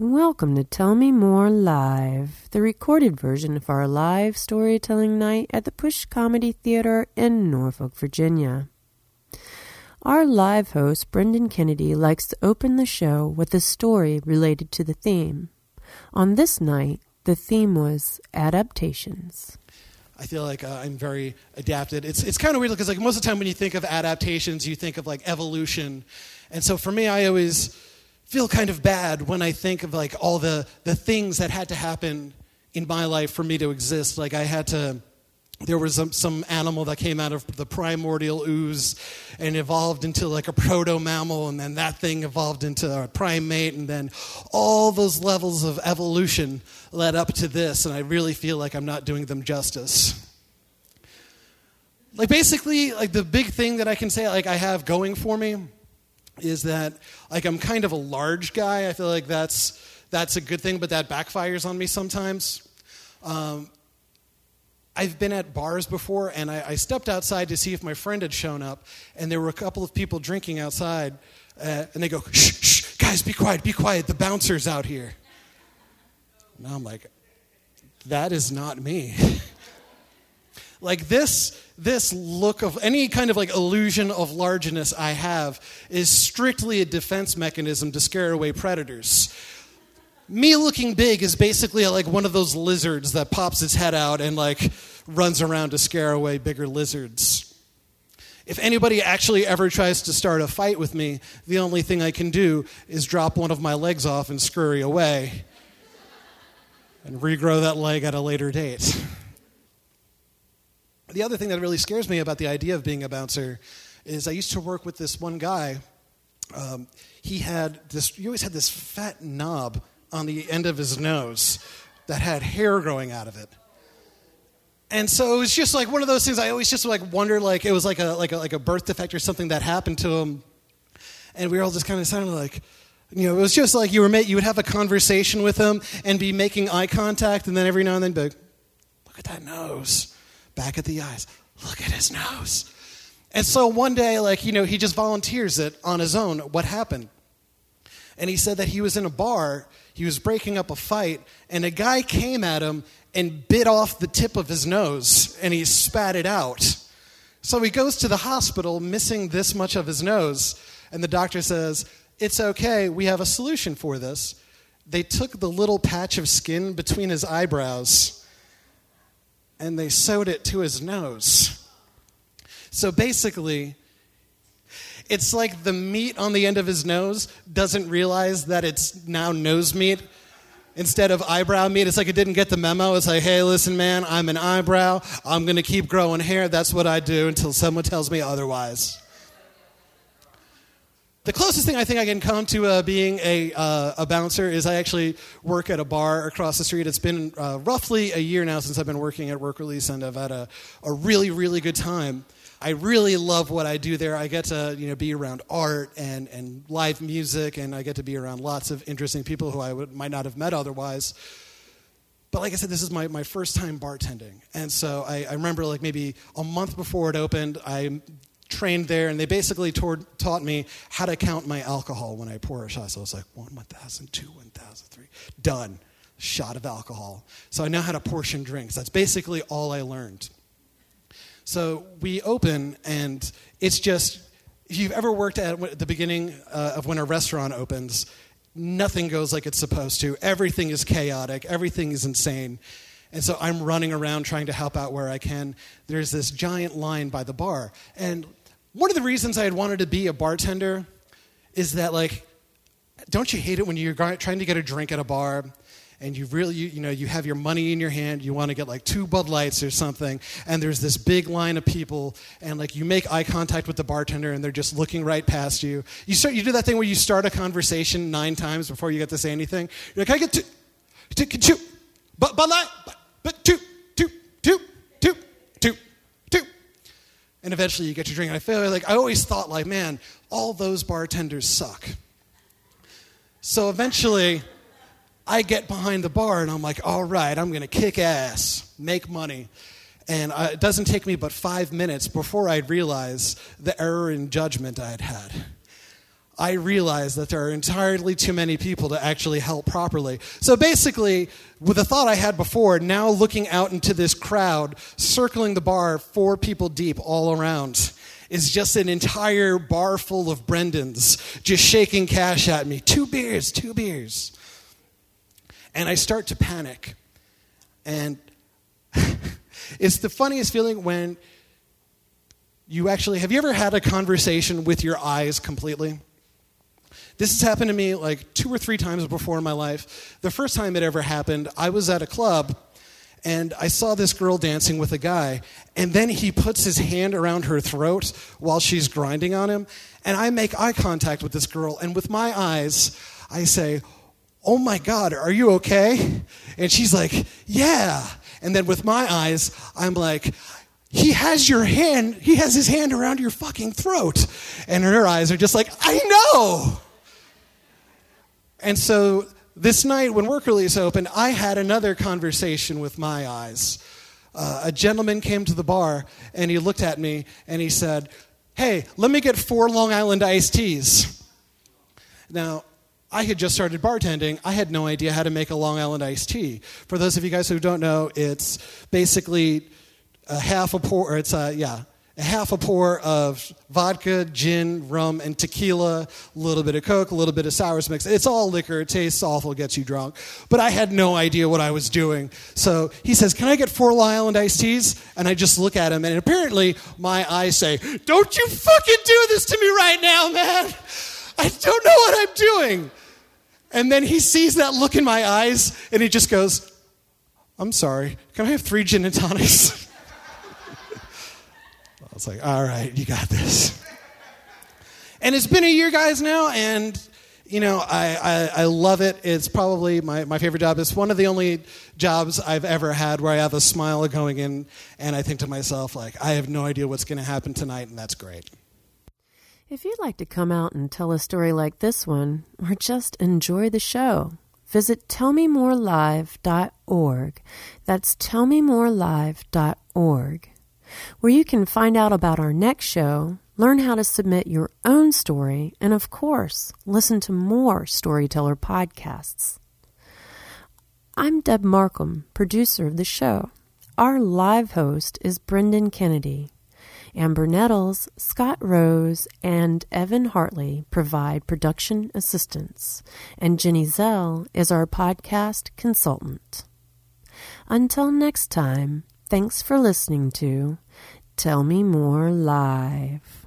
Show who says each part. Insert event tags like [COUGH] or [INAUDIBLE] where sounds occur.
Speaker 1: Welcome to Tell Me More Live, the recorded version of our live storytelling night at the Push Comedy Theater in Norfolk, Virginia. Our live host, Brendan Kennedy, likes to open the show with a story related to the theme. On this night, the theme was adaptations.
Speaker 2: I feel like uh, I'm very adapted. It's, it's kind of weird because like most of the time when you think of adaptations, you think of like evolution. And so for me, I always feel kind of bad when I think of like all the, the things that had to happen in my life for me to exist. Like I had to, there was some, some animal that came out of the primordial ooze and evolved into like a proto mammal, and then that thing evolved into a primate, and then all those levels of evolution led up to this, and I really feel like I'm not doing them justice. Like basically, like the big thing that I can say like I have going for me is that like I'm kind of a large guy. I feel like that's that's a good thing, but that backfires on me sometimes. Um, I've been at bars before, and I, I, stepped outside to see if my friend had shown up, and there were a couple of people drinking outside, uh, and they go, "Shh, shh, guys, be quiet, be quiet. The bouncer's out here." Now I'm like, "That is not me." [LAUGHS] like this this look of any kind of like illusion of largeness I have is strictly a defense mechanism to scare away predators. Me looking big is basically like one of those lizards that pops its head out and like runs around to scare away bigger lizards. If anybody actually ever tries to start a fight with me, the only thing I can do is drop one of my legs off and scurry away and regrow that leg at a later date. The other thing that really scares me about the idea of being a bouncer is I used to work with this one guy. Um, he had this, he always had this fat knob on the end of his nose that had hair growing out of it. And so it was just like one of those things I always just like wonder like it was like a like a like a birth defect or something that happened to him. And we were all just kind of sounded like you know, it was just like you were you would have a conversation with him and be making eye contact and then every now and then be like, look at that nose back at the eyes. Look at his nose. And so one day, like, you know, he just volunteers it on his own what happened. And he said that he was in a bar, he was breaking up a fight, and a guy came at him and bit off the tip of his nose, and he spat it out. So he goes to the hospital missing this much of his nose, and the doctor says, It's okay, we have a solution for this. They took the little patch of skin between his eyebrows and they sewed it to his nose. So basically, it's like the meat on the end of his nose doesn't realize that it's now nose meat instead of eyebrow meat. It's like it didn't get the memo. It's like, hey, listen, man, I'm an eyebrow. I'm going to keep growing hair. That's what I do until someone tells me otherwise. The closest thing I think I can come to uh, being a, uh, a bouncer is I actually work at a bar across the street. It's been uh, roughly a year now since I've been working at Work Release, and I've had a, a really, really good time. I really love what I do there. I get to you know be around art and, and live music, and I get to be around lots of interesting people who I would, might not have met otherwise. But like I said, this is my, my first time bartending. And so I, I remember like maybe a month before it opened, I trained there, and they basically taught, taught me how to count my alcohol when I pour a shot. So I was like one, 1,000, two, 1,000, three. Done. Shot of alcohol. So I know how to portion drinks. That's basically all I learned. So we open, and it's just, if you've ever worked at the beginning uh, of when a restaurant opens, nothing goes like it's supposed to. Everything is chaotic, everything is insane. And so I'm running around trying to help out where I can. There's this giant line by the bar. And one of the reasons I had wanted to be a bartender is that, like, don't you hate it when you're trying to get a drink at a bar and you really, you, you, know, you have your money in your hand, you want to get like two Bud Lights or something, and there's this big line of people, and like you make eye contact with the bartender and they're just looking right past you. You start, you do that thing where you start a conversation nine times before you get to say anything. You're like, I get two, two, two, Bud Light, but and eventually you get your drink. And I feel like I always thought, like, man, all those bartenders suck. So eventually, I get behind the bar and I'm like, all right, I'm to kick ass, make money. And I, it doesn't take me but five minutes before I'd realize the error in judgment I had had. I realized that there are entirely too many people to actually help properly. So basically, with the thought I had before, now looking out into this crowd, circling the bar, four people deep all around, is just an entire bar full of Brendans just shaking cash at me. Two beers, two beers. And I start to panic. And [LAUGHS] it's the funniest feeling when you actually have you ever had a conversation with your eyes completely? This has happened to me like two or three times before in my life. The first time it ever happened, I was at a club and I saw this girl dancing with a guy, and then he puts his hand around her throat while she's grinding on him, and I make eye contact with this girl, and with my eyes, I say, Oh my God, are you okay? And she's like, Yeah. And then with my eyes, I'm like, he has your hand, he has his hand around your fucking throat. And her eyes are just like, I know. And so this night, when work release opened, I had another conversation with my eyes. Uh, a gentleman came to the bar and he looked at me and he said, Hey, let me get four Long Island iced teas. Now, I had just started bartending. I had no idea how to make a Long Island iced tea. For those of you guys who don't know, it's basically a half a pour, or it's a, yeah, a half a pour of vodka, gin, rum, and tequila, a little bit of Coke, a little bit of sours mix. It's all liquor. It tastes awful, gets you drunk. But I had no idea what I was doing. So he says, Can I get four Long Island iced teas? And I just look at him, and apparently my eyes say, Don't you fucking do this to me right now, man. I don't know what I'm doing. And then he sees that look in my eyes, and he just goes, I'm sorry. Can I have three gin and tonics? [LAUGHS] It's like, all right, you got this. And it's been a year, guys, now, and you know, I, I, I, love it. It's probably my, my favorite job. It's one of the only jobs I've ever had where I have a smile going in, and I think to myself, like, I have no idea what's going to happen tonight, and that's great.
Speaker 1: If you'd like to come out and tell a story like this one, or just enjoy the show, visit tellmemorelive.org. That's tellmemorelive.org where you can find out about our next show, learn how to submit your own story, and of course, listen to more storyteller podcasts. I'm Deb Markham, producer of the show. Our live host is Brendan Kennedy. Amber Nettles, Scott Rose, and Evan Hartley provide production assistance, and Jenny Zell is our podcast consultant. Until next time, Thanks for listening to Tell Me More Live.